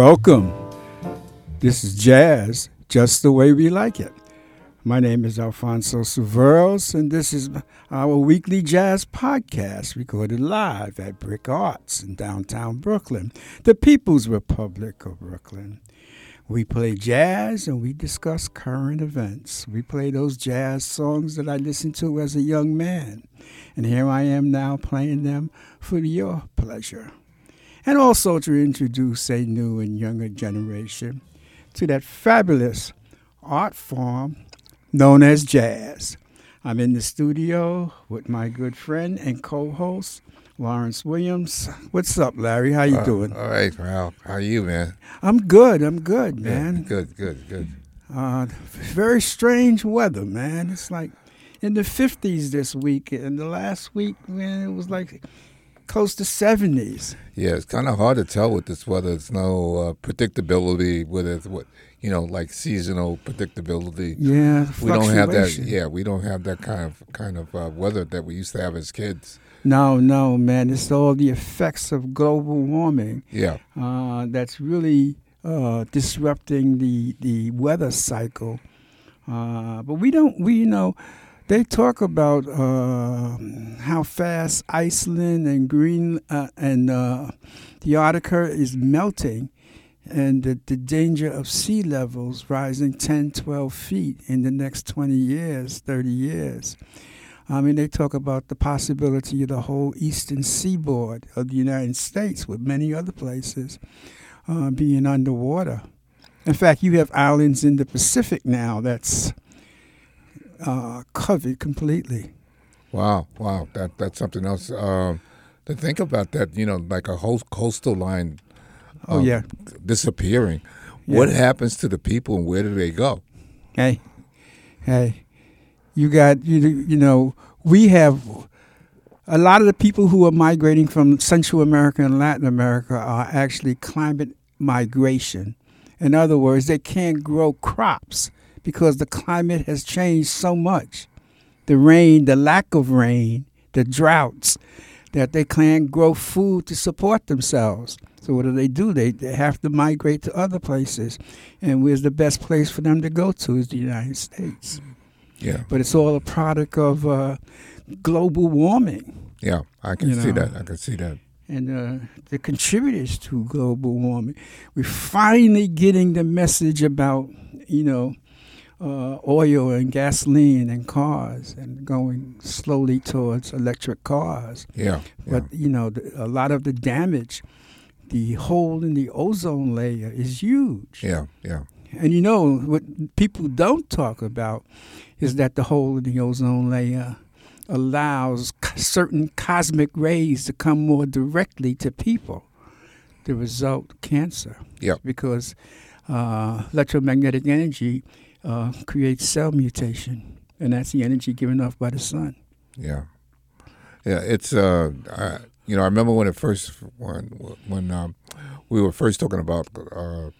Welcome. This is Jazz, just the way we like it. My name is Alfonso Siverls, and this is our weekly jazz podcast recorded live at BRIC Arts in downtown Brooklyn, the People's Republic of Brooklyn. We play jazz and we discuss current events. We play those jazz songs that I listened to as a young man. And here I am now playing them for your pleasure and also to introduce a new and younger generation to that fabulous art form known as jazz. I'm in the studio with my good friend and co-host Lawrence Williams. What's up, Larry? How you Uh, doing? All right, Ralph. How are you, man? I'm good. I'm good, man. Yeah, good, good, good. Uh, very strange weather, man. It's like in the 50s this week, and the last week, man, it was like close to 70s. Yeah, it's kind of hard to tell with this weather. It's no uh, predictability with it. What you know, like seasonal predictability. Yeah, We don't have that. Yeah, we don't have that kind of kind of uh, weather that we used to have as kids. No, no, man. It's all the effects of global warming Yeah, uh, that's really uh, disrupting the the weather cycle. Uh, but we don't. We you know, they talk about uh, how fast Iceland and Green uh, and uh, the Antarctica is melting. And the, the danger of sea levels rising 10, 12 feet in the next 20 years, 30 years. I mean, they talk about the possibility of the whole eastern seaboard of the United States, with many other places, uh, being underwater. In fact, you have islands in the Pacific now that's uh, covered completely. wow, wow. That that's something else. Um, to think about that, you know, like a whole coastal line Oh yeah, disappearing. What happens to the people and where do they go? hey, hey, you got you you know we have a lot of the people who are migrating from Central America and Latin America are actually climate migration. In other words, they can't grow crops because the climate has changed so much. The rain, the lack of rain, the droughts, that they can't grow food to support themselves. So what do they do? They, they have to migrate to other places. And where's the best place for them to go to is the United States. Yeah, But it's all a product of uh, global warming yeah. I can see know. that. I can see that. and uh, the contributors to global warming. We're finally getting the message about, you know, uh, oil and gasoline and cars and going slowly towards electric cars. Yeah, yeah. But, you know, the, a lot of the damage, the hole in the ozone layer is huge. Yeah, yeah, And you know, what people don't talk about is that the hole in the ozone layer allows certain cosmic rays to come more directly to people. The result, cancer. Yep. Because uh, electromagnetic energy uh, creates cell mutation, and that's the energy given off by the sun. yeah, yeah. It's uh, I, you know, I remember when it first when when um, we were first talking about uh,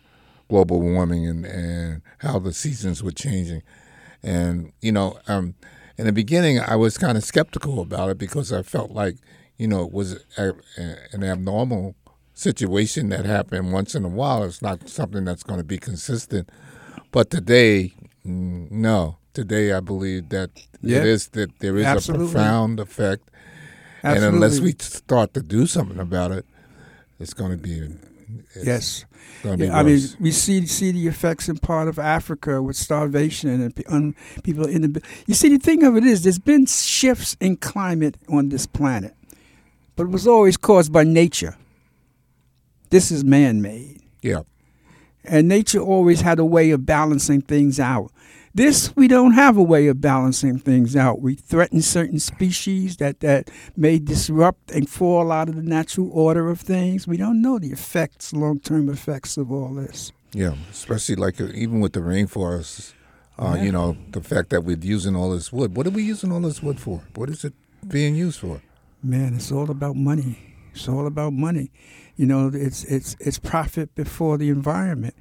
global warming and and how the seasons were changing, and you know, um, in the beginning, I was kind of skeptical about it because I felt like you know it was a, a, an abnormal situation that happened once in a while. It's not something that's going to be consistent. But today, no. Today, I believe that Yeah. it is that there is Absolutely. a profound effect, and unless we start to do something about it, it's going to be yes. Be Yeah, I mean, we see see the effects in part of Africa with starvation and un, people in the. You see, the thing of it is, there's been shifts in climate on this planet, but it was always caused by nature. This is man-made, yeah, and nature always had a way of balancing things out. This we don't have a way of balancing things out. We threaten certain species that, that may disrupt and fall out of the natural order of things. We don't know the effects, long term effects of all this. yeah. Especially like uh, even with the rainforests, uh, Yeah. you know, the fact that we're using all this wood. What are we using all this wood for? What is it being used for? Man, it's all about money. It's all about money. You know, it's it's it's profit before the environment,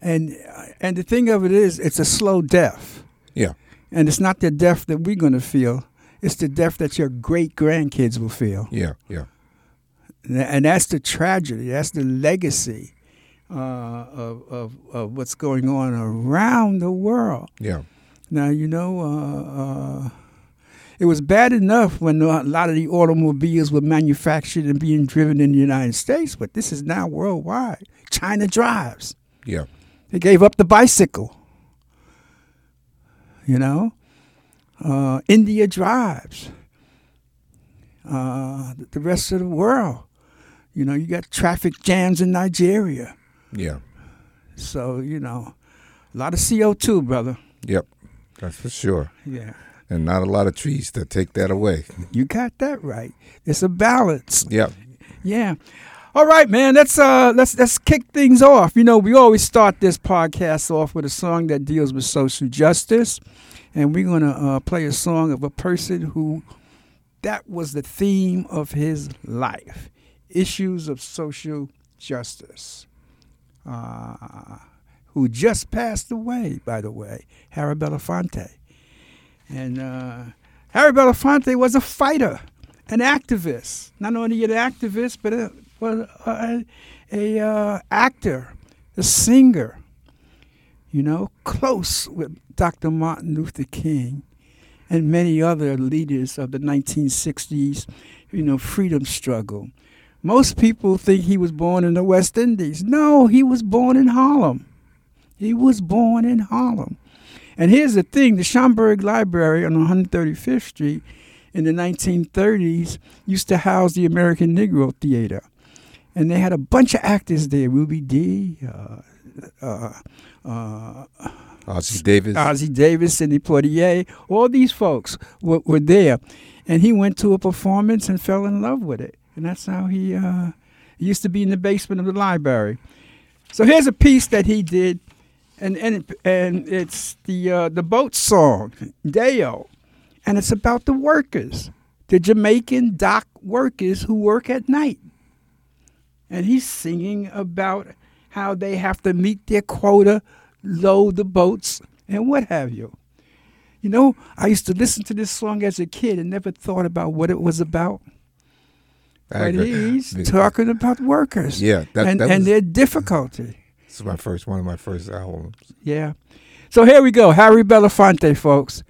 and and the thing of it is, it's a slow death. Yeah. And it's not the death that we're going to feel; it's the death that your great grandkids will feel. Yeah, yeah, And that's the tragedy. That's the legacy uh, of, of, of what's going on around the world. Yeah. Now, you know, uh, uh, it was bad enough when a lot of the automobiles were manufactured and being driven in the United States, but this is now worldwide. China drives. Yeah. They gave up the bicycle. You know, uh, India drives. Uh, the rest of the world. You know, you got traffic jams in Nigeria. Yeah. So, you know, a lot of CO2, brother. Yep. That's for sure. Yeah. And not a lot of trees to take that away. You got that right. It's a balance. Yep. Yeah. All right, man. Let's uh let's let's kick things off. You know, we always start this podcast off with a song that deals with social justice, and we're gonna uh, play a song of a person who that was the theme of his life: issues of social justice. Uh, who just passed away, by the way, Harry Belafonte. And uh, Harry Belafonte was a fighter, an activist. Not only an activist, but a, was a, a uh, actor, a singer. You know, close with Dr. Martin Luther King and many other leaders of the 1960s, you know, freedom struggle. Most people think he was born in the West Indies. No, he was born in Harlem. He was born in Harlem. And here's the thing the Schomburg Library on 135th Street in the 1930s used to house the American Negro Theater. And they had a bunch of actors there Ruby Dee, uh, uh, uh, Ossie Davis. Ossie Davis, Sidney Poitier, all these folks were, were there. And he went to a performance and fell in love with it. And that's how he, uh, he used to be in the basement of the library. So here's a piece that he did and and and it's the uh, the boat song Day-O, and it's about the workers, the Jamaican dock workers who work at night, and he's singing about how they have to meet their quota, load the boats, and what have you. You know, I used to listen to this song as a kid and never thought about what it was about. I But agree. he's talking about workers. Yeah, that- and, that and their difficulty. This is my first one of my first albums. Yeah. So here we go. Harry Belafonte, folks.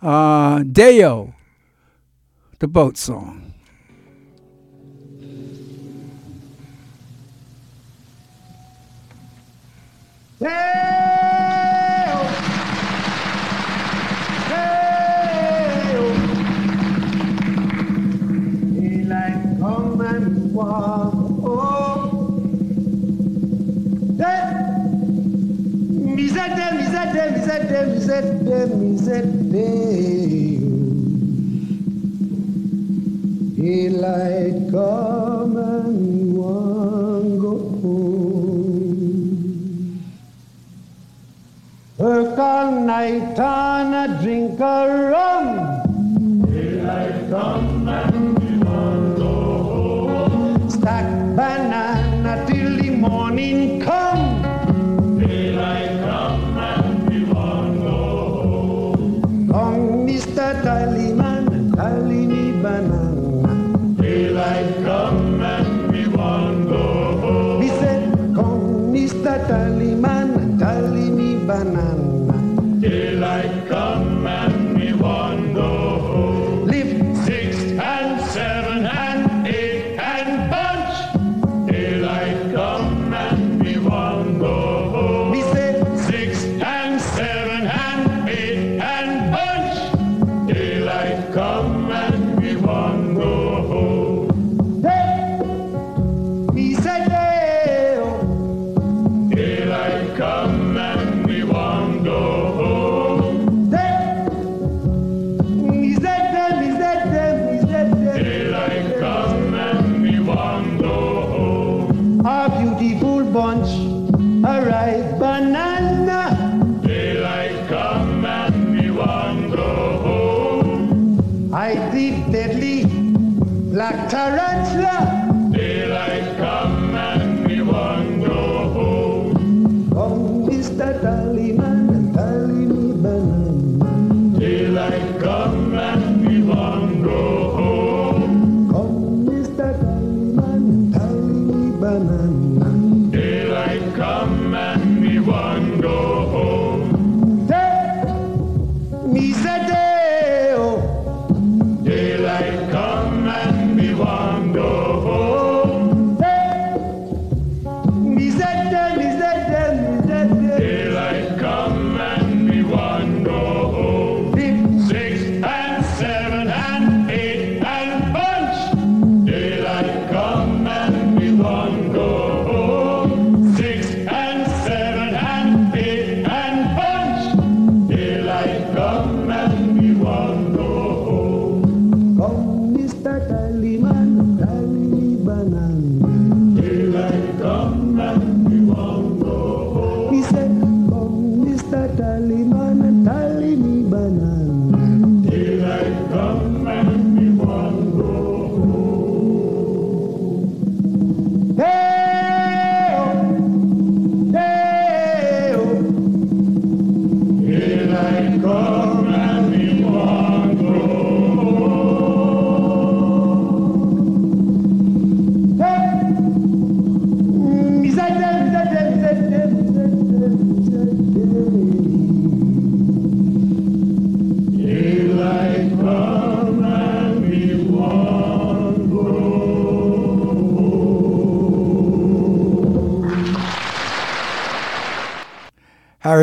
Uh, Day-O, the boat song. Daylight come mizete, mizete. Daylight come and want go home. Work all night on a drink of rum. Stack banana till the morning come. Come, Mr. Tallyman, tally me banana. Me said, come, Mr. Tallyman, tally me banana. Lift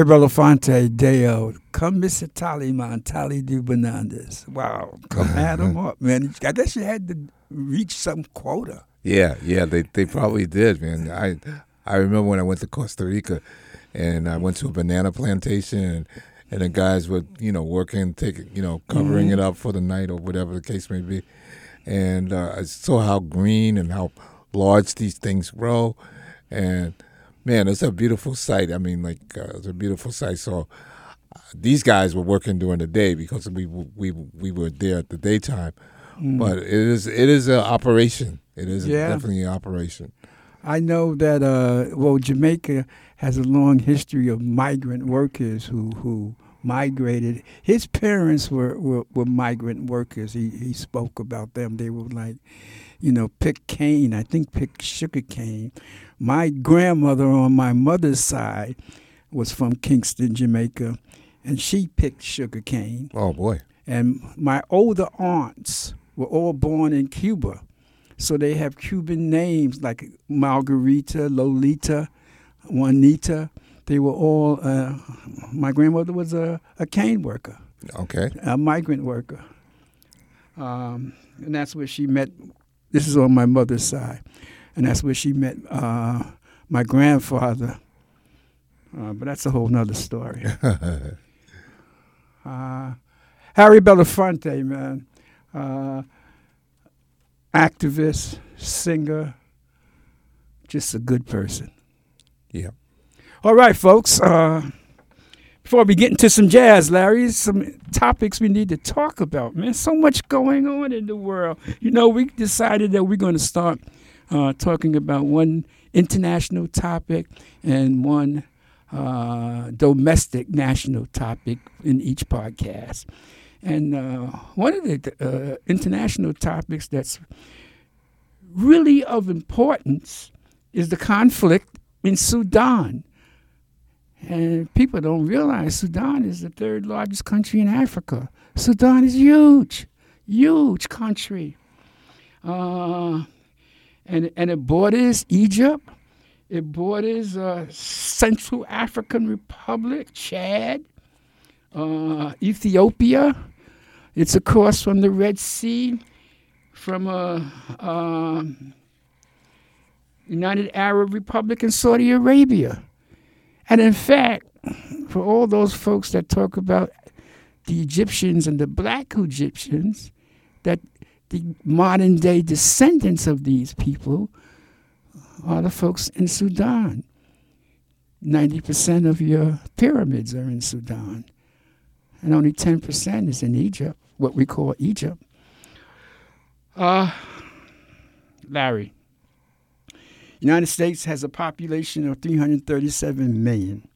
Harry Belafonte, Day-O, come Mr. Taliman, Tali du Benandez. Wow, come add them up, man. I guess you had to reach some quota. Yeah, yeah, they they probably did, man. I I remember when I went to Costa Rica, and I went to a banana plantation, and, and the guys were you know working, taking you know covering Mm-hmm. it up for the night or whatever the case may be, and uh, I saw how green and how large these things grow, and man, it's a beautiful sight. I mean, like uh, it's a beautiful sight. So uh, these guys were working during the day because we we we were there at the daytime, but it is it is an operation. It is Yeah. definitely an operation. I know that uh, well, Jamaica has a long history of migrant workers who who migrated. His parents were, were, were migrant workers. He he spoke about them. They were like, you know, pick cane. I think pick sugar cane. My grandmother on my mother's side was from Kingston, Jamaica, and she picked sugar cane. Oh boy. And my older aunts were all born in Cuba. So they have Cuban names like Margarita, Lolita, Juanita. They were all, uh, my grandmother was a, a cane worker, Okay. a migrant worker. Um, and that's where she met, this is on my mother's side, and that's where she met uh, my grandfather. Uh, but that's a whole nother story. Uh, Harry Belafonte, man, uh, activist, singer, just a good person. Yeah. All right, folks. Uh, before we get into some jazz, Larry, some topics we need to talk about, man. So much going on in the world. You know, we decided that we're going to start uh, talking about one international topic and one uh, domestic national topic in each podcast. And uh, one of the uh, international topics that's really of importance is the conflict in Sudan. And people don't realize Sudan is the third largest country in Africa. Sudan is huge, huge country. Uh, and, and it borders Egypt, it borders uh, Central African Republic, Chad, uh, Ethiopia. It's across from the Red Sea, from uh, um United Arab Republic and Saudi Arabia. And in fact, for all those folks that talk about the Egyptians and the black Egyptians, that the modern day descendants of these people are the folks in Sudan. 90% of your pyramids are in Sudan, and only 10% is in Egypt, what we call Egypt. Uh, Larry, United States has a population of 337 million.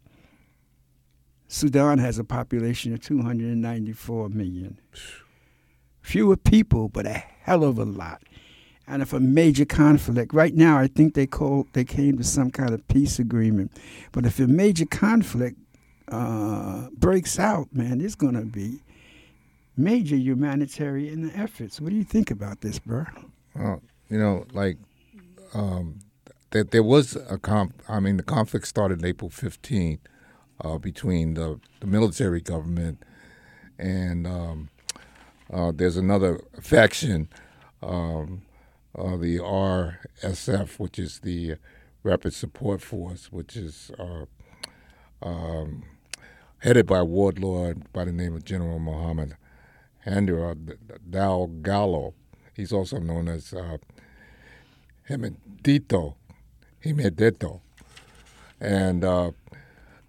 Sudan has a population of 294 million. Fewer people, but a hell of a lot. And if a major conflict, right now I think they called they came to some kind of peace agreement. But if a major conflict uh, breaks out, man, it's going to be major humanitarian efforts. What do you think about this, bro? Well, you know, like um, there, there was a comp. I mean, the conflict started April fifteenth uh, between the, the military government and um, uh, there's another faction, um, uh, the RSF, which is the Rapid Support Force, which is uh, um, headed by warlord by the name of General Mohammed Handura Dal Gallo. He's also known as uh, Hemedito, Hemedito. And uh,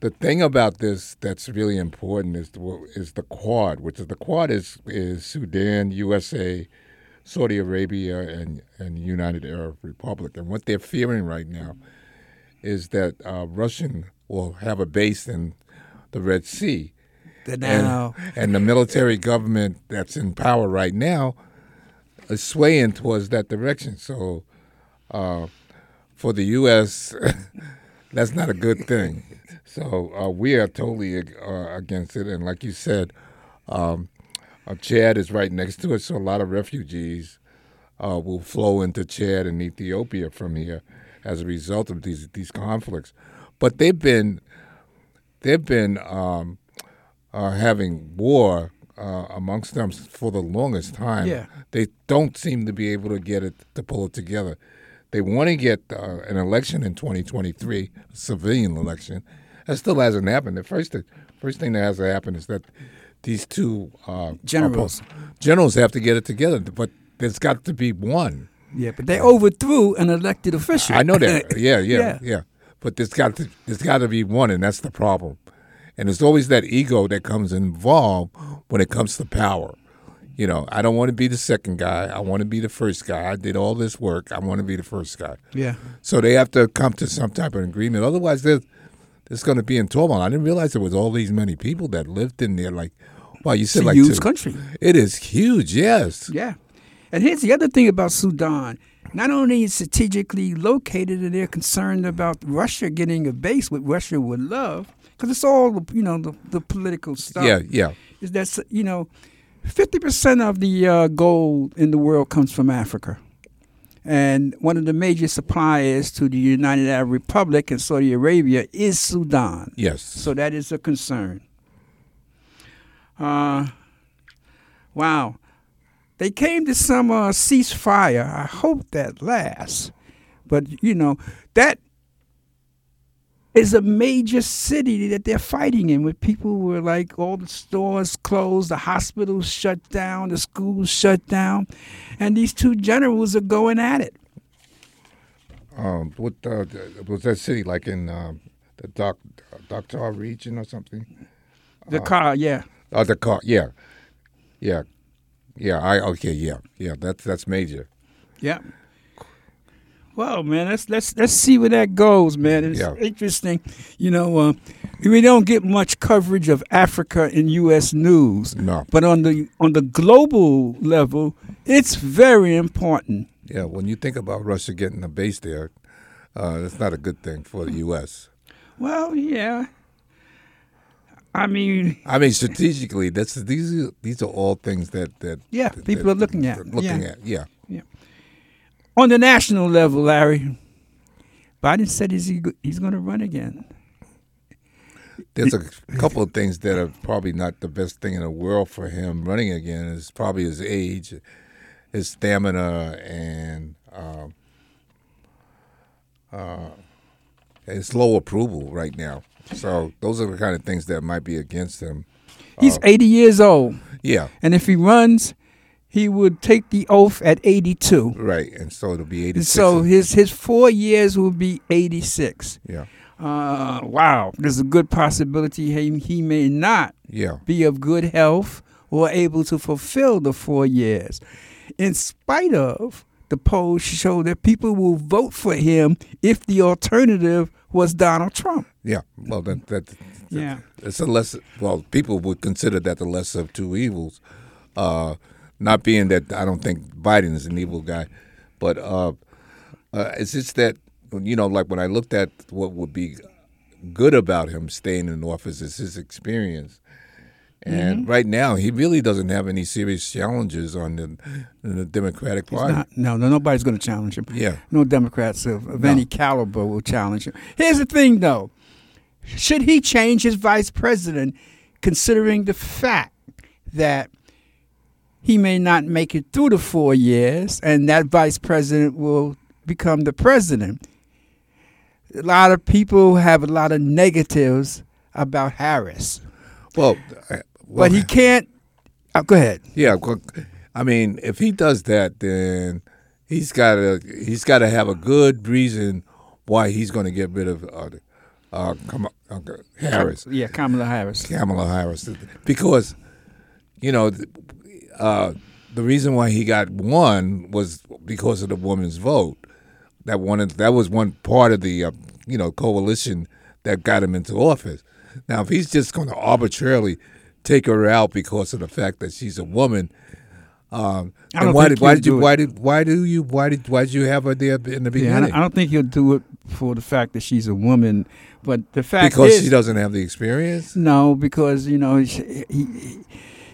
the thing about this that's really important is the, is the Quad, which is the Quad is is Sudan, USA, Saudi Arabia, and and United Arab Republic. And what they're fearing right now is that uh, Russian will have a base in the Red Sea, The and, and the military government that's in power right now is swaying towards that direction. So, uh, for the U.S., that's not a good thing. So uh, we are totally uh, against it. And like you said, um, uh, Chad is right next to it, so a lot of refugees uh, will flow into Chad and Ethiopia from here as a result of these these conflicts. But they've been they've been um, uh, having war uh, amongst them for the longest time. Yeah. They don't seem to be able to get it to pull it together. They want to get uh, an election in 2023, a civilian election. That still hasn't happened. The first, the first thing that has to happen is that these two uh, Generals. generals have to get it together. But there's got to be one. Yeah, but they overthrew an elected official. I know that. Yeah, yeah, Yeah. yeah. But there's got to there's got to be one, and that's the problem. And it's always that ego that comes involved when it comes to power. You know, I don't want to be the second guy. I want to be the first guy. I did all this work. I want to be the first guy. Yeah. So they have to come to some type of agreement. Otherwise, there's there's going to be in turmoil. I didn't realize there was all these many people that lived in there. Like, wow, you It's said a like huge two- country. It is huge. Yes. Yeah. And here's the other thing about Sudan. Not only is strategically located, and they're concerned about Russia getting a base, what Russia would love, because it's all you know the, the political stuff. Yeah. Yeah. Is that you know, fifty percent of the uh, gold in the world comes from Africa, and one of the major suppliers to the United Arab Republic and Saudi Arabia is Sudan. Yes. So that is a concern. Uh, wow. They came to some uh, ceasefire. I hope that lasts. But, you know, that is a major city that they're fighting in, where people were like, all the stores closed, the hospitals shut down, the schools shut down, and these two generals are going at it. um, what uh, was that city like in um, the Doc Doctor region or something? The car, yeah. Oh, the car, yeah, yeah, yeah. I okay, yeah, yeah. That's that's major. Yeah. Well, man, let's let's let's see where that goes, man. It's Yeah. interesting. You know, uh, we don't get much coverage of Africa in U.S. news, No, but on the on the global level, it's very important. yeah. When you think about Russia getting a base there, uh, that's not a good thing for the U.S. Well, yeah. I mean, I mean, strategically, that's these are, these are all things that that Yeah, that- people that- are looking at, Looking yeah. at, yeah. On the national level, Larry, Biden said he's he's going to run again. There's a couple of things that are probably not the best thing in the world for him running again. Is probably his age, his stamina, and um, uh, his low approval right now. So those are the kind of things that might be against him. He's 80 years old, Yeah, and if he runs, he would take the oath at 82. right. And so it'll be eighty six. So his his four years will be 86. yeah, Uh, wow, there's a good possibility he, he may not yeah, be of good health or able to fulfill the four years. In spite of the polls show that people will vote for him if the alternative was Donald Trump. yeah. Well, that that Yeah. it's a less. Well, people would consider that the lesser of two evils. Uh, not being that I don't think Biden is an evil guy, but uh, uh, it's just that you know, like when I looked at what would be good about him staying in office is his experience. And Mm-hmm. right now, he really doesn't have any serious challenges on the, the Democratic Party. Not- no, no, nobody's going to challenge him. Yeah. No Democrats of, of any caliber will challenge him. Here's the thing, though. Should he change his vice president, considering the fact that he may not make it through the four years and that vice president will become the president? A lot of people have a lot of negatives about Harris, Well, uh, well, but he can't. Oh, go ahead. Yeah, I mean, if he does that, then he's got to he's got to have a good reason why he's going to get rid of uh, uh, uh, Harris, Yeah, Kamala Harris. Kamala Harris, because you know uh, the reason why he got one was because of the woman's vote. That one that was one part of the uh, you know coalition that got him into office. Now, if he's just going to arbitrarily take her out because of the fact that she's a woman, um, I don't why think did why did you why did why do you why did why did you have her there in the beginning? don't, I don't think he'll do it for the fact that she's a woman, but the fact because is, she doesn't have the experience. no, because you know he, he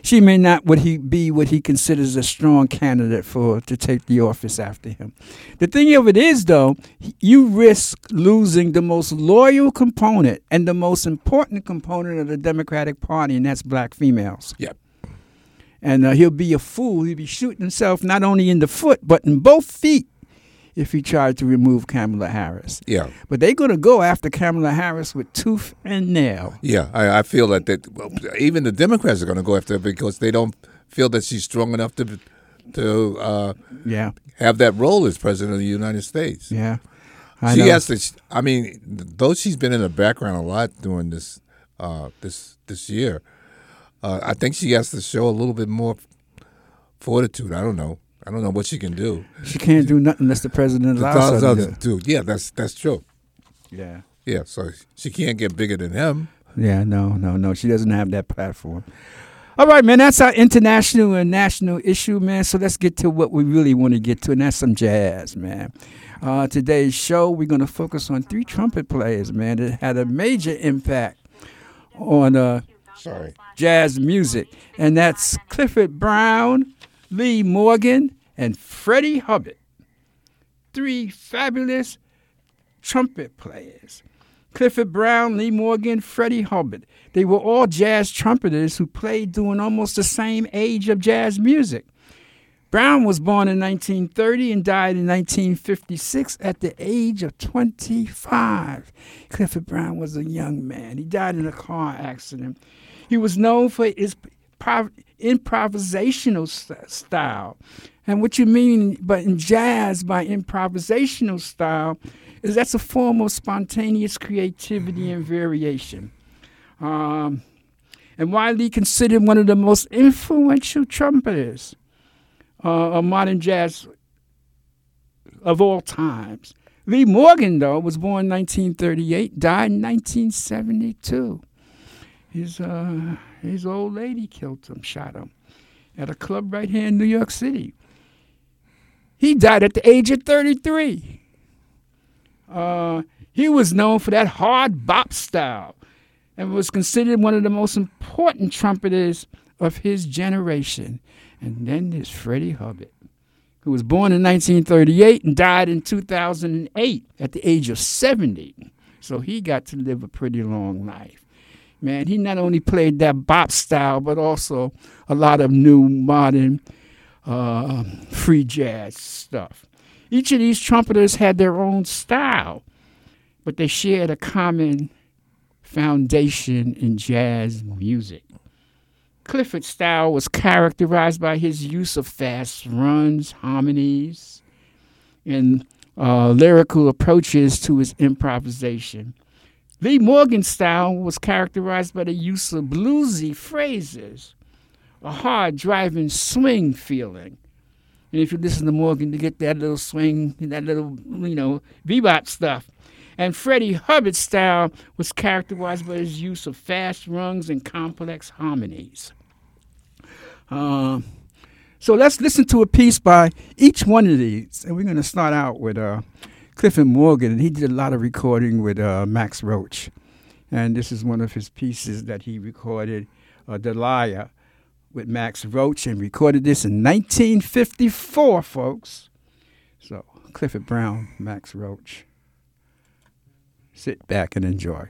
she may not what he be what he considers a strong candidate for to take the office after him. The thing of it is, though, you risk losing the most loyal component and the most important component of the Democratic Party, and that's black females. Yep. And uh, he'll be a fool. He'll be shooting himself not only in the foot but in both feet if he tried to remove Kamala Harris. Yeah. But they're going to go after Kamala Harris with tooth and nail. Yeah, I, I feel that, that well, even the Democrats are going to go after her because they don't feel that she's strong enough to to uh, Yeah, have that role as president of the United States. yeah. I she know. has to. I mean, though she's been in the background a lot during this uh, this this year, uh, I think she has to show a little bit more fortitude. I don't know. I don't know what she can do. She can't do nothing unless the president The allows her to do. do. Yeah, that's that's true. Yeah. Yeah, so she can't get bigger than him. Yeah, no, no, no. She doesn't have that platform. All right, man. That's our international and national issue, man. So let's get to what we really want to get to, and that's some jazz, man. Uh, today's show, we're going to focus on three trumpet players, man, that had a major impact on uh, Sorry. jazz music, and that's Clifford Brown, Lee Morgan, and Freddie Hubbard. Three fabulous trumpet players. Clifford Brown, Lee Morgan, Freddie Hubbard. They were all jazz trumpeters who played during almost the same age of jazz music. Brown was born in 1930 and died in 1956 at the age of 25. Clifford Brown was a young man. He died in a car accident. He was known for his prov- improvisational st- style. And what you mean but in jazz by improvisational style is that's a form of spontaneous creativity and variation. Um, and widely considered one of the most influential trumpeters uh, of modern jazz of all times. Lee Morgan, though, was born in 1938, died in 1972. His, uh, his old lady killed him, shot him at a club right here in New York City. He died at the age of 33. Uh, he was known for that hard bop style and was considered one of the most important trumpeters of his generation. And then there's Freddie Hubbard, who was born in 1938 and died in 2008 at the age of 70. So he got to live a pretty long life. Man, he not only played that bop style, but also a lot of new modern uh, free jazz stuff. Each of these trumpeters had their own style, but they shared a common foundation in jazz music. Clifford's style was characterized by his use of fast runs, harmonies, and uh, lyrical approaches to his improvisation. Lee Morgan's style was characterized by the use of bluesy phrases, a hard driving swing feeling. And if you listen to Morgan, you get that little swing, that little, you know, bebop stuff. And Freddie Hubbard's style was characterized by his use of fast runs and complex harmonies. Um, so let's listen to a piece by each one of these. And we're going to start out with uh, Clifford Morgan. And he did a lot of recording with uh, Max Roach. And this is one of his pieces that he recorded, uh, Delilah, with Max Roach, and recorded this in 1954, folks. So Clifford Brown, Max Roach. Sit back and enjoy.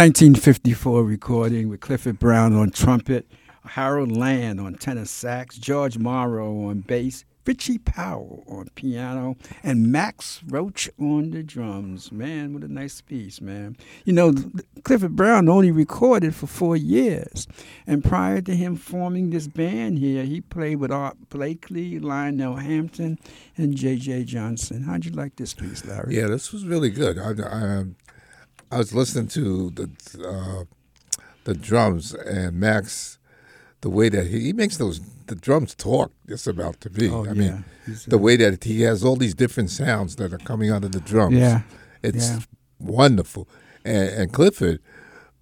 1954 recording with Clifford Brown on trumpet, Harold Land on tenor sax, George Morrow on bass, Richie Powell on piano, and Max Roach on the drums. Man, what a nice piece, man. You know, Clifford Brown only recorded for four years. And prior to him forming this band here, he played with Art Blakey, Lionel Hampton, and J.J. Johnson. How'd you like this piece, Larry? Yeah, this was really good. I, I, I was listening to the uh, the drums and Max, the way that he, he makes those the drums talk. Just about to be. Oh, I yeah. mean, He's, the uh, way that he has all these different sounds that are coming out of the drums. Yeah. it's Yeah. wonderful. And, and Clifford,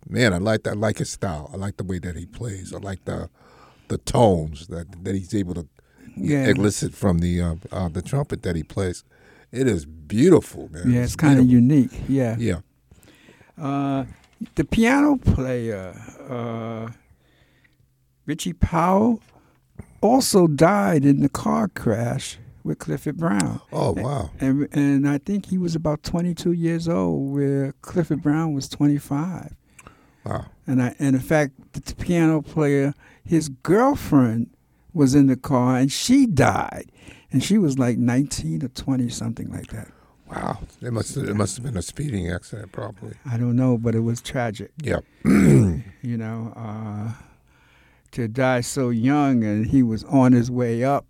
man, I like that. I like his style. I like the way that he plays. I like the the tones that that he's able to Yeah. elicit from the uh, uh, the trumpet that he plays. It is beautiful, man. Yeah, it's kind of unique. Yeah. Yeah. Uh, the piano player, uh, Richie Powell, also died in the car crash with Clifford Brown. Oh wow. And, and I think he was about 22 years old, where Clifford Brown was 25. Wow. And I, and in fact, the piano player, his girlfriend was in the car, and she died, and she was like 19 or 20, something like that. Wow. It must it must have been a speeding accident, probably. I don't know, but it was tragic. Yeah. you know, uh, to die so young, and he was on his way up.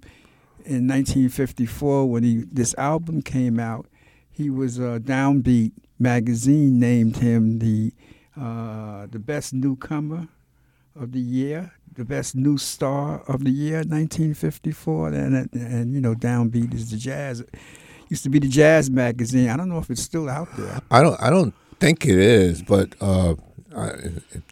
In 1954, when he this album came out, he was uh, Downbeat magazine named him the uh, the best newcomer of the year, the best new star of the year, 1954, and and, and you know, Downbeat is the jazz. Used to be the jazz magazine. I don't know if it's still out there. I don't I don't think it is, but uh, I,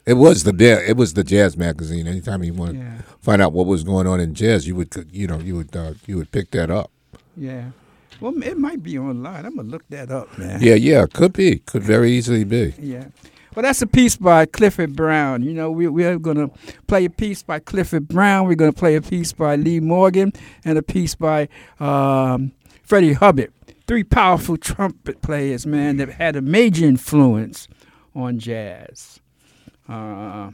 it, was the it was the jazz magazine. Anytime you want to Yeah. find out what was going on in jazz, you would you know you would uh, you would pick that up. Yeah. Well, it might be online. I'm gonna look that up, man. Yeah, yeah, could be, could very easily be. Yeah. Well, that's a piece by Clifford Brown. You know, we, we're going to play a piece by Clifford Brown. We're going to play a piece by Lee Morgan and a piece by um, Freddie Hubbard. Three powerful trumpet players, man, that had a major influence on jazz. Uh,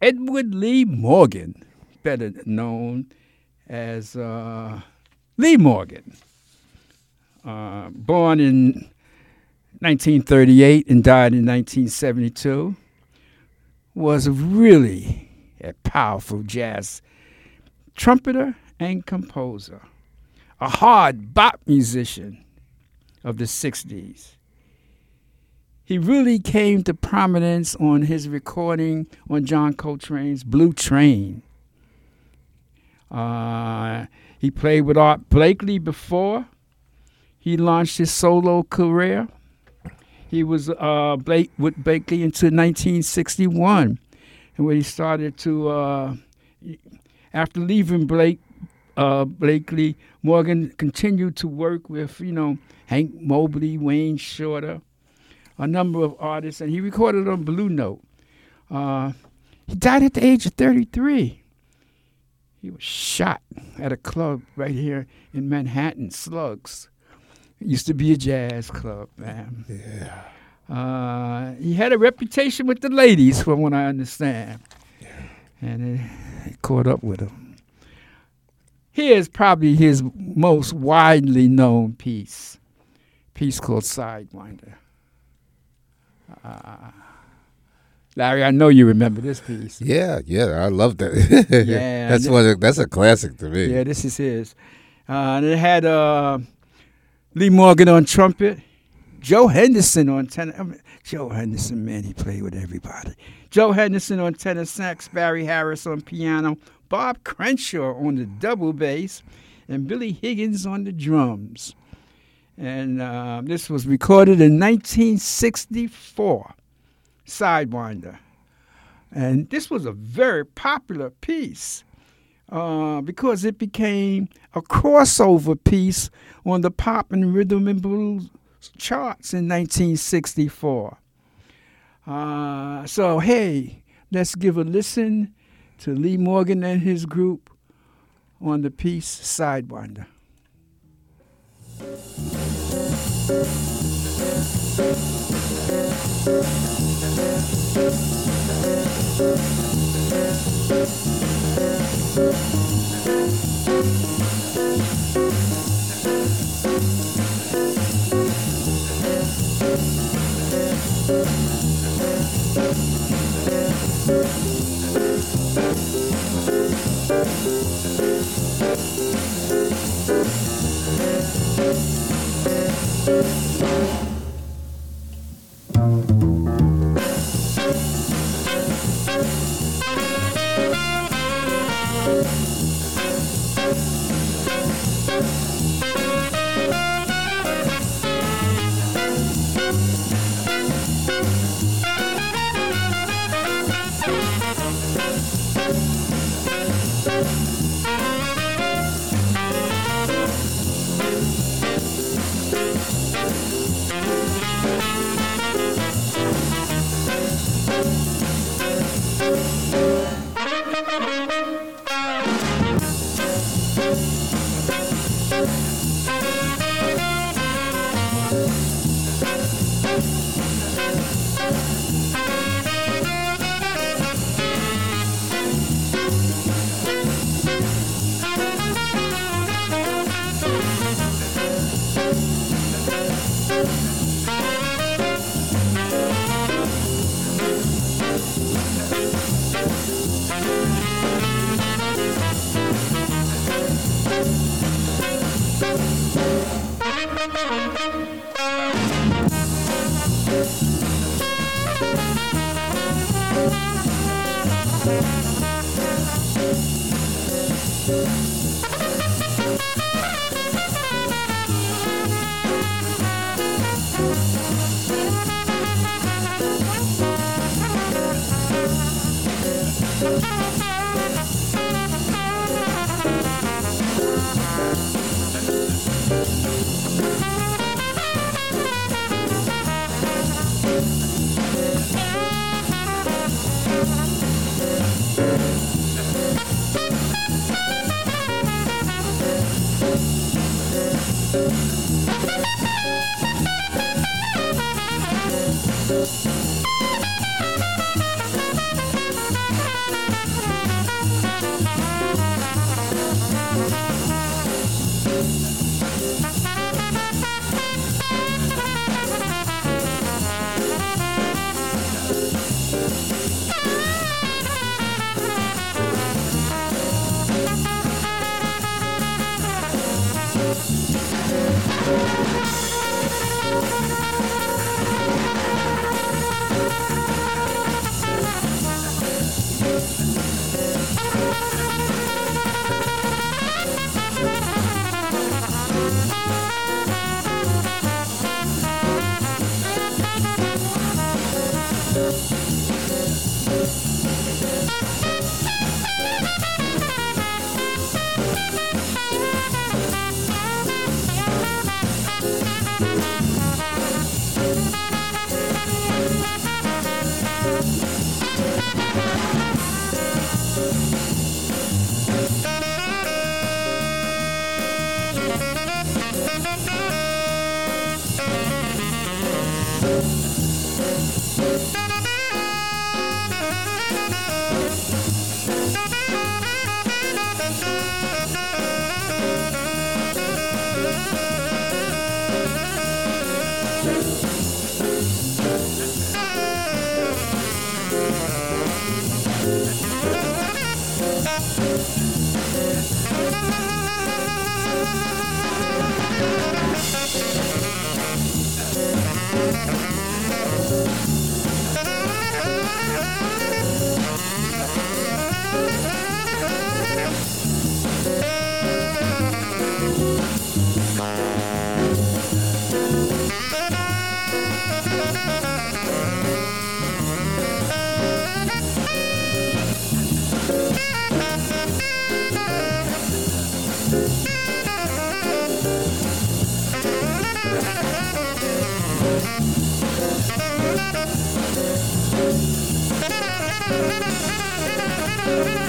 Edward Lee Morgan, better known as uh, Lee Morgan, uh, born in 1938 and died in 1972, was really a powerful jazz trumpeter and composer, a hard bop musician of the 60s. He really came to prominence on his recording on John Coltrane's Blue Train. Uh, he played with Art Blakely before he launched his solo career. He was uh, Blake with Blakely until 1961, and when he started to, uh, after leaving Blake, uh, Blakely, Morgan continued to work with you know Hank Mobley, Wayne Shorter, a number of artists, and he recorded on Blue Note. Uh, he died at the age of 33. He was shot at a club right here in Manhattan, Slugs. It used to be a jazz club, man. Yeah. Uh, he had a reputation with the ladies, from what I understand. And it, it caught up with him. Here's probably his most widely known piece, piece called Sidewinder. Uh, Larry, I know you remember this piece. Yeah, yeah, I love that. Yeah, that's one. That's a classic to me. Yeah, this is his. Uh, and it had uh, Lee Morgan on trumpet, Joe Henderson on tenor. I mean, Joe Henderson, man, he played with everybody. Joe Henderson on tenor sax, Barry Harris on piano, Bob Cranshaw on the double bass, and Billy Higgins on the drums. And uh, this was recorded in 1964, Sidewinder. And this was a very popular piece uh, because it became a crossover piece on the pop and rhythm and blues charts in 1964. Uh, so, hey, let's give a listen to Lee Morgan and his group on the piece Sidewinder. Thank Justice. Thank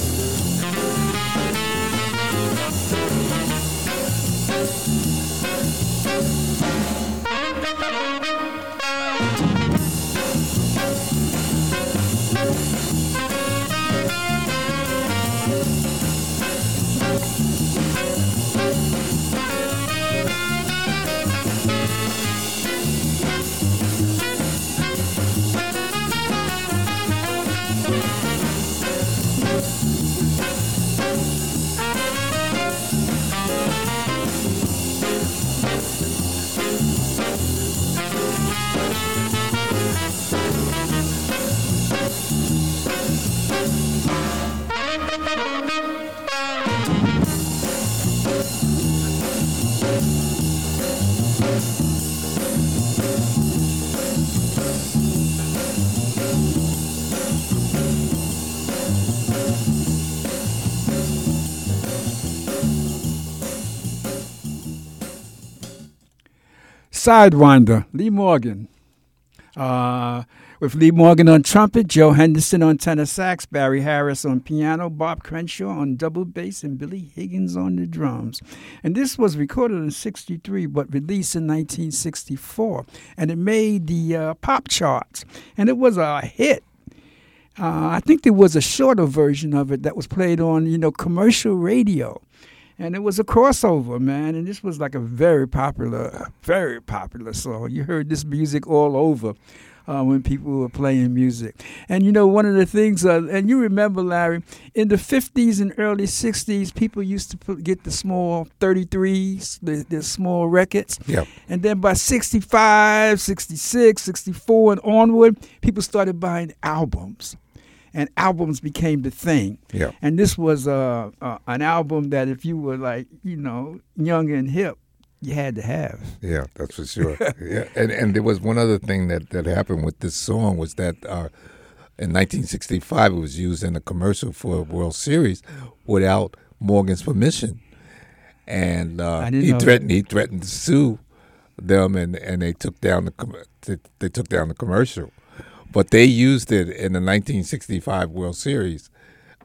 Yeah. Sidewinder, Lee Morgan. Uh, with Lee Morgan on trumpet, Joe Henderson on tenor sax, Barry Harris on piano, Bob Cranshaw on double bass, and Billy Higgins on the drums. And this was recorded in 63 but released in 1964. And it made the uh, pop charts. And it was a hit. Uh, I think there was a shorter version of it that was played on, you know, commercial radio. And it was a crossover, man. And this was like a very popular, very popular song. You heard this music all over uh, when people were playing music. And you know, one of the things, uh, and you remember, Larry, in the 50s and early 60s, people used to put, get the small 33s, the, the small records. Yep. And then by 65, 66, 64, and onward, people started buying albums. And albums became the thing. Yeah. And this was uh, uh, an album that if you were like, you know, young and hip, you had to have. Yeah, that's for sure. yeah, and and there was one other thing that that happened with this song was that uh, in 1965 it was used in a commercial for a World Series without Morgan's permission, and uh, he know that. threatened he threatened to sue them, and and they took down the com- they, they took down the commercial, but they used it in the 1965 World Series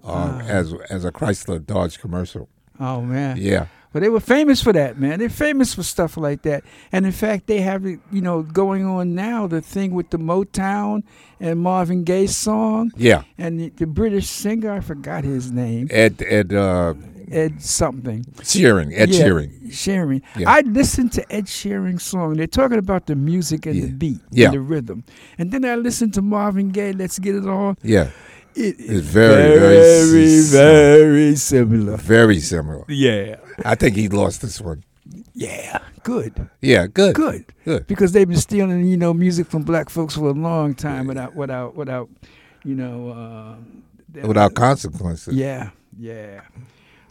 um, as as a Chrysler Dodge commercial. Oh man. Yeah. But they were famous for that, man. They're famous for stuff like that. And in fact, they have it, you know, going on now, the thing with the Motown and Marvin Gaye song. Yeah, And the, the British singer, I forgot his name, Ed Ed uh, Ed something. Sheeran, Ed Yeah, Sheeran. Sheeran. Yeah. I listened to Ed Sheeran's song. They're talking about the music and the beat Yeah. and the rhythm. And then I listened to Marvin Gaye, Let's Get It On. Yeah, It is It's very, very very, very similar. very similar. Yeah. I think he lost this one. Yeah. Good. Yeah, good, Good. good. because they've been stealing, you know, music from black folks for a long time without, without, without, you know, uh, Without consequences. yeah, yeah.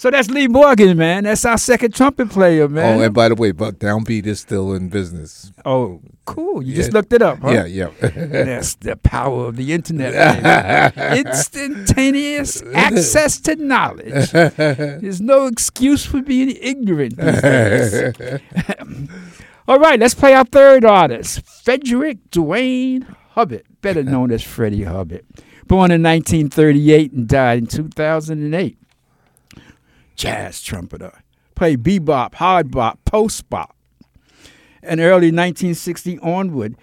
So that's Lee Morgan, man. That's our second trumpet player, man. Oh, and by the way, Buck Downbeat is still in business. Oh, cool. You Yeah. just looked it up, huh? Yeah, yeah. That's the power of the internet. Instantaneous access to knowledge. There's no excuse for being ignorant these days. All right, let's play our third artist, Frederick Dwayne Hubbard, better known as Freddie Hubbard. Born in 1938 and died in 2008. Jazz trumpeter. Played bebop, hard bop, post bop. And early 1960 onward,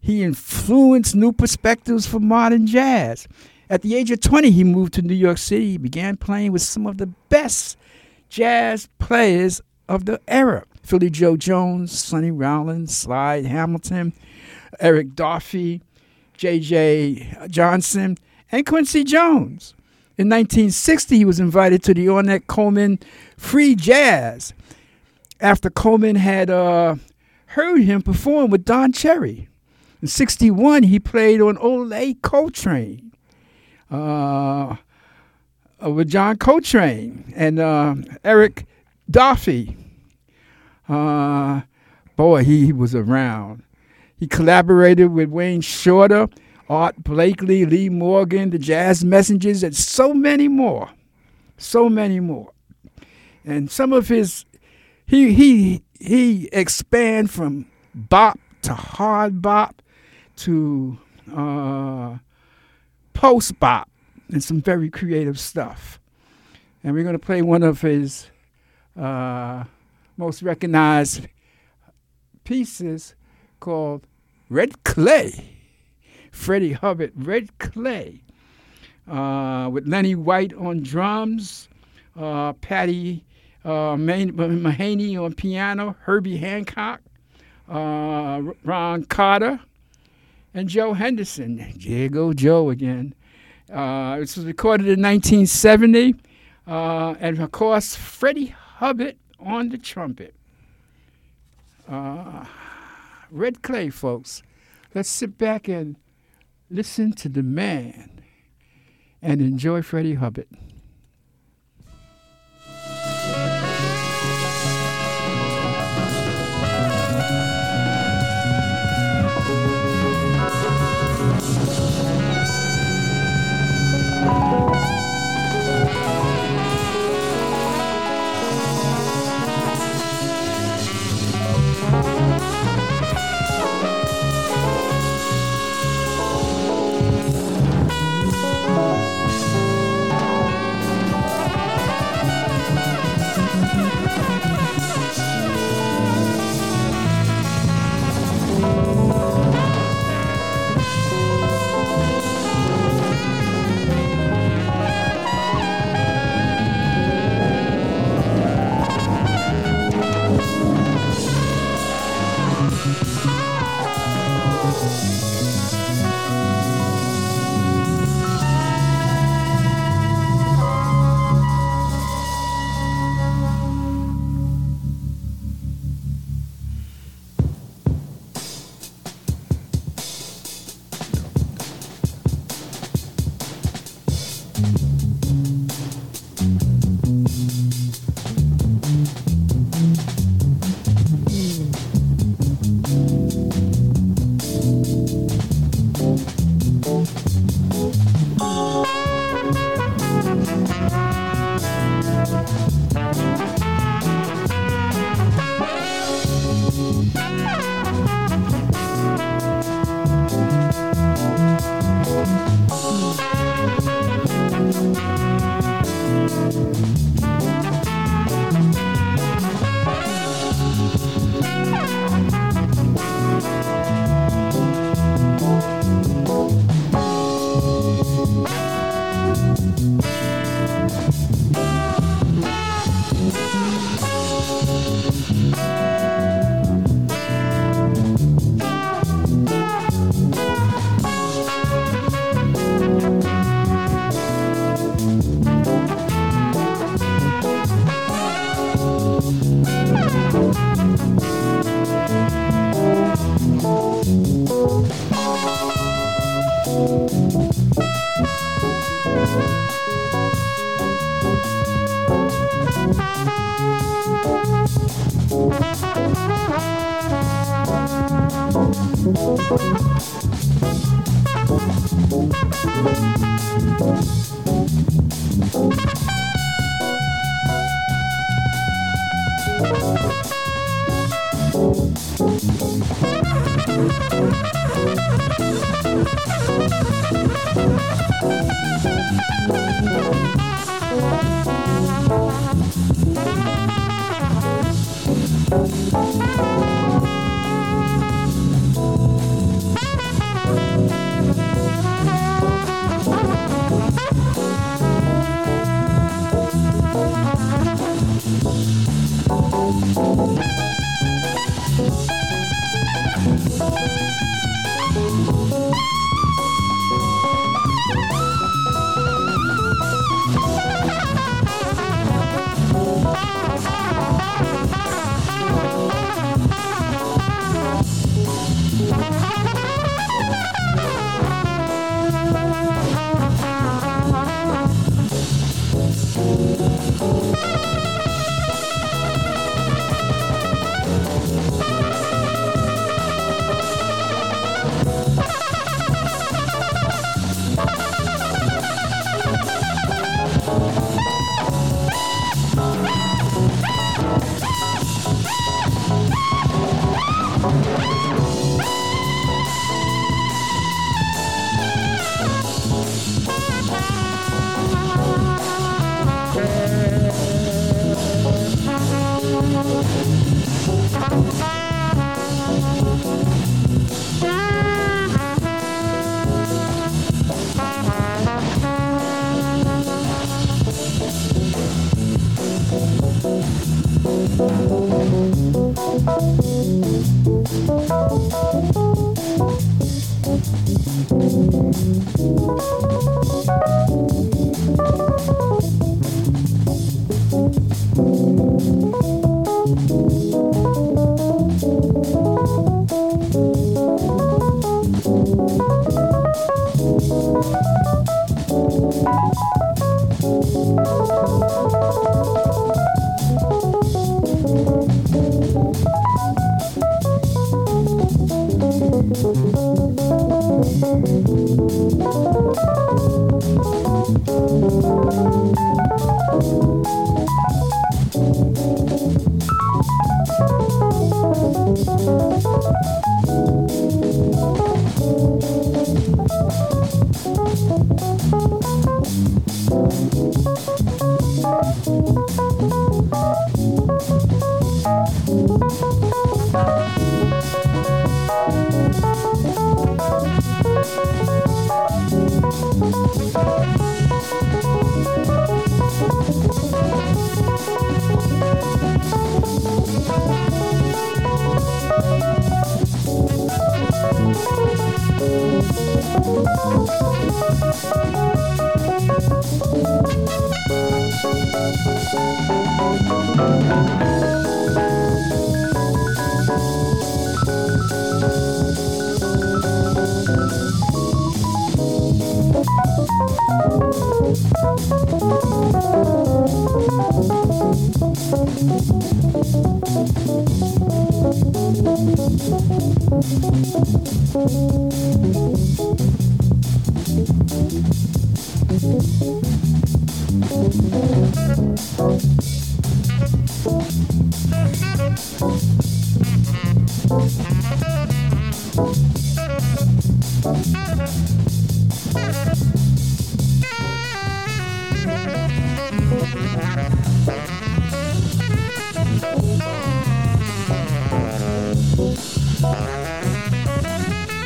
he influenced new perspectives for modern jazz. At the age of 20, he moved to New York City. Began playing with some of the best jazz players of the era Philly Joe Jones, Sonny Rollins, Slide Hamilton, Eric Dolphy, J.J. Johnson, and Quincy Jones. In 1960, he was invited to the Ornette Coleman Free Jazz after Coleman had uh, heard him perform with Don Cherry. In 61, he played on Ole Coltrane uh, uh, with John Coltrane and uh, Eric Dolphy. Uh, boy, he, he was around. He collaborated with Wayne Shorter, Art Blakely, Lee Morgan, the Jazz Messengers, and so many more. So many more. And some of his he he he expand from bop to hard bop to uh, post bop and some very creative stuff. And we're going to play one of his uh, most recognized pieces called Red Clay. Freddie Hubbard, Red Clay, uh, with Lenny White on drums, uh, Patty uh, Mahan- Mahaney on piano, Herbie Hancock, uh, Ron Carter, and Joe Henderson. There go Joe again. Uh, this was recorded in 1970, uh, and of course, Freddie Hubbard on the trumpet. Uh, Red Clay, folks. Let's sit back and listen to the man and enjoy Freddie Hubbard.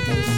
Bye.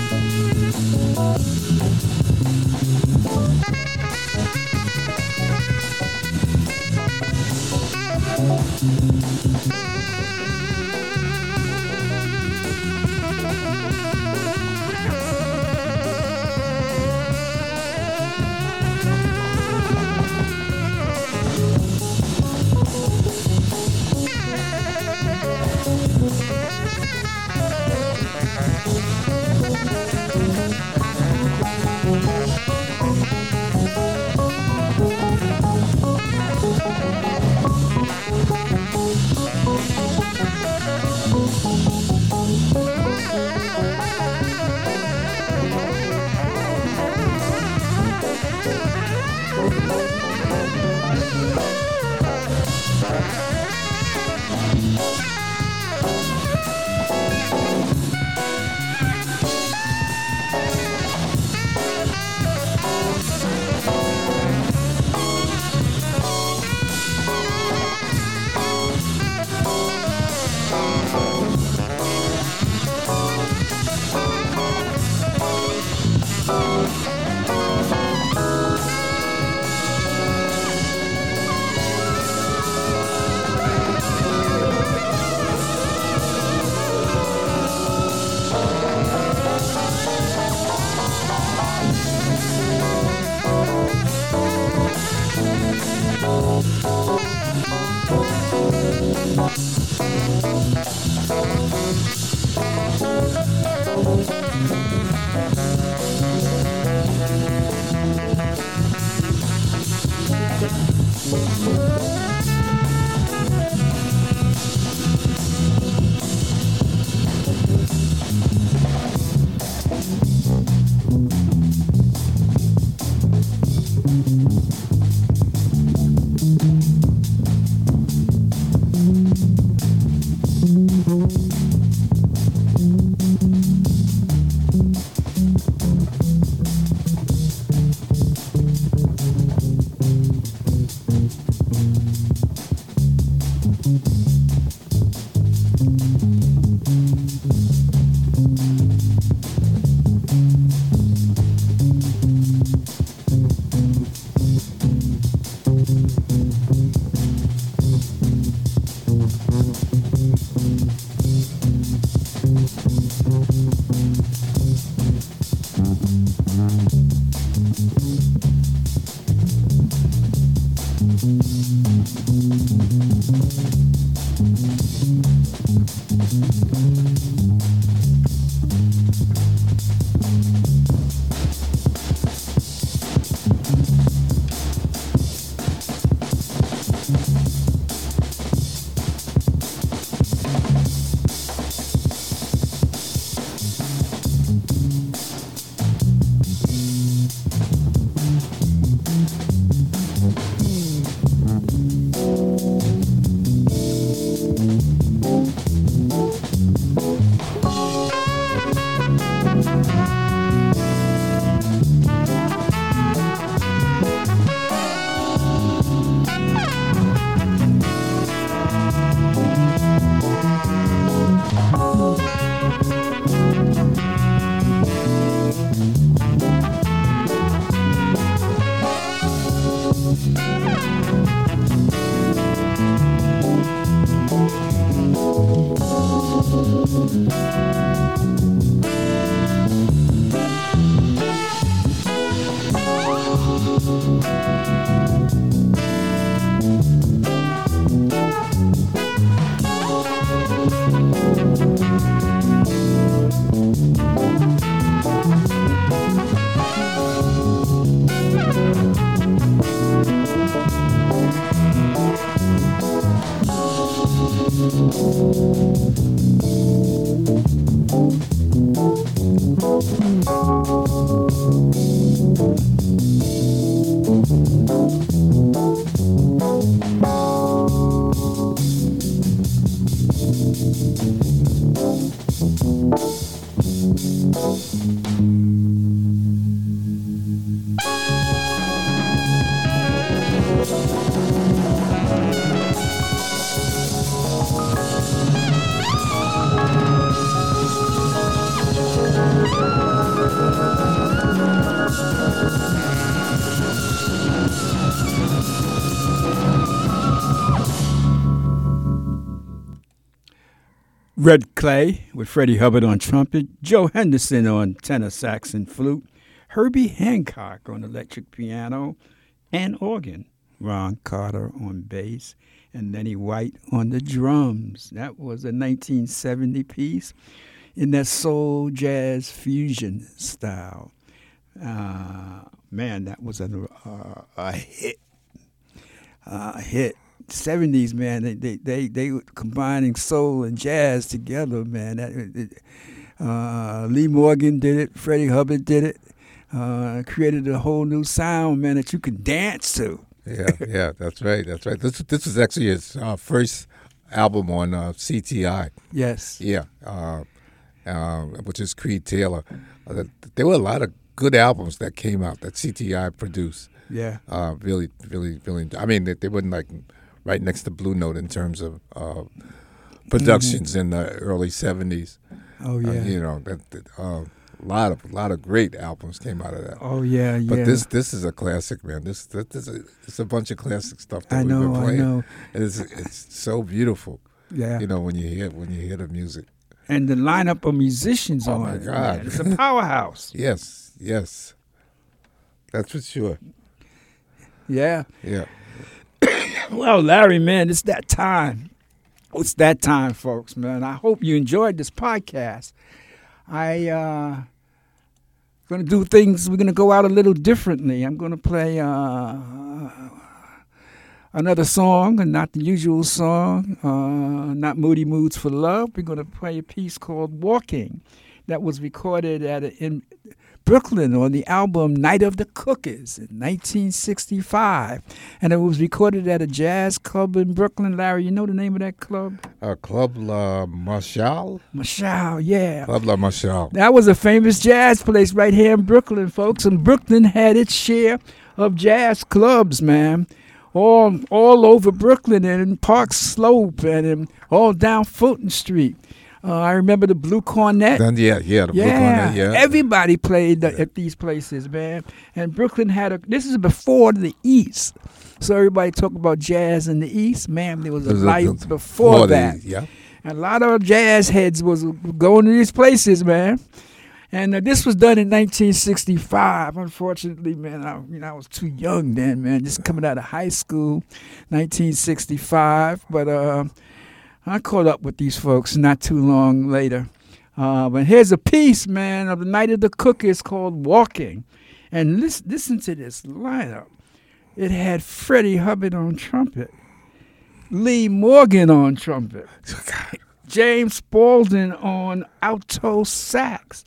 Red Clay with Freddie Hubbard on trumpet, Joe Henderson on tenor sax and flute, Herbie Hancock on electric piano and organ, Ron Carter on bass, and Lenny White on the drums. That was a 1970 piece in that soul jazz fusion style. Uh, man, that was a, uh, a hit. A hit. 70s, man, they they they, they were combining soul and jazz together, man. That, uh, Lee Morgan did it, Freddie Hubbard did it, uh, created a whole new sound, man, that you could dance to. yeah, yeah, that's right, that's right. This this was actually his uh, first album on uh, CTI. Yes. Yeah, uh, uh, which is Creed Taylor. Uh, there were a lot of good albums that came out that CTI produced. Yeah. Uh, really, really, really. I mean, they, they weren't like right next to Blue Note in terms of uh, productions in the early '70s. Oh Uh, yeah. you know, that, that uh, a lot of a lot of great albums came out of that. Oh yeah, yeah. But this this is a classic, man. This this, this is a, it's a bunch of classic stuff that I we've know, been I playing. know. And it's it's so beautiful, yeah. you know, when you hear when you hear the music. and the lineup of musicians Oh, my it, God. man, it's a powerhouse. Yes, yes, that's for sure. yeah. Yeah, Well, Larry, man, it's that time. It's that time, folks, man. I hope you enjoyed this podcast. I uh gonna do things. We're gonna go out a little differently. I'm gonna play uh another song, and not the usual song. Uh, not Moody's Mood for Love. We're gonna play a piece called "Walking." that was recorded at an Brooklyn on the album Night of the Cookers in 1965. And it was recorded at a jazz club in Brooklyn. Larry, you know the name of that club? Uh, Club La Marchal. Mashal, yeah. Club La Marchal. That was a famous jazz place right here in Brooklyn, folks. And Brooklyn had its share of jazz clubs, man. All all over Brooklyn and in Park Slope and in, all down Fulton Street. Uh, I remember the Blue Coronet. Then yeah, yeah, the Blue Coronet, yeah. everybody played the, at these places, man. And Brooklyn had a. This is before the East, so everybody talk about jazz in the East. Man, there was a life before the- that. yeah. And a lot of jazz heads was going to these places, man. And uh, this was done in 1965. Unfortunately, man, I, you know, I was too young then, man, just coming out of high school, 1965. But uh, I caught up with these folks not too long later. Uh, but here's a piece, man, of the Night of the Cookers called Walking. And listen, listen to this lineup. It had Freddie Hubbard on trumpet, Lee Morgan on trumpet, James Spaulding on alto sax.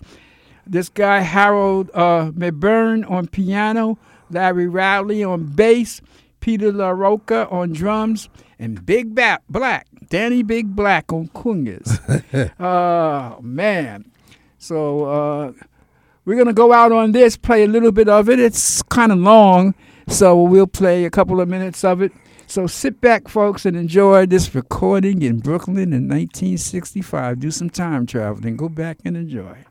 This guy Harold uh, Mabern on piano, Larry Ridley on bass, Peter La Roca on drums, and Big Black, Danny Big Black on congas. oh man! So uh, we're gonna go out on this, play a little bit of it. It's kind of long, so we'll play a couple of minutes of it. So sit back, folks, and enjoy this recording in Brooklyn in 1965. Do some time traveling. Go back and enjoy.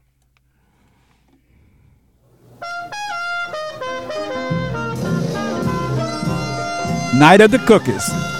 Night of the Cookers.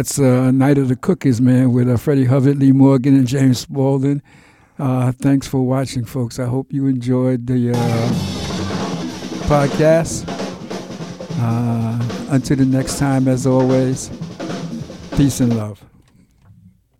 That's uh, Night of the Cookers, man, with uh, Freddie Hubbard, Lee Morgan, and James Spaulding. Uh, thanks for watching, folks. I hope you enjoyed the uh, podcast. Uh, until the next time, as always, peace and love.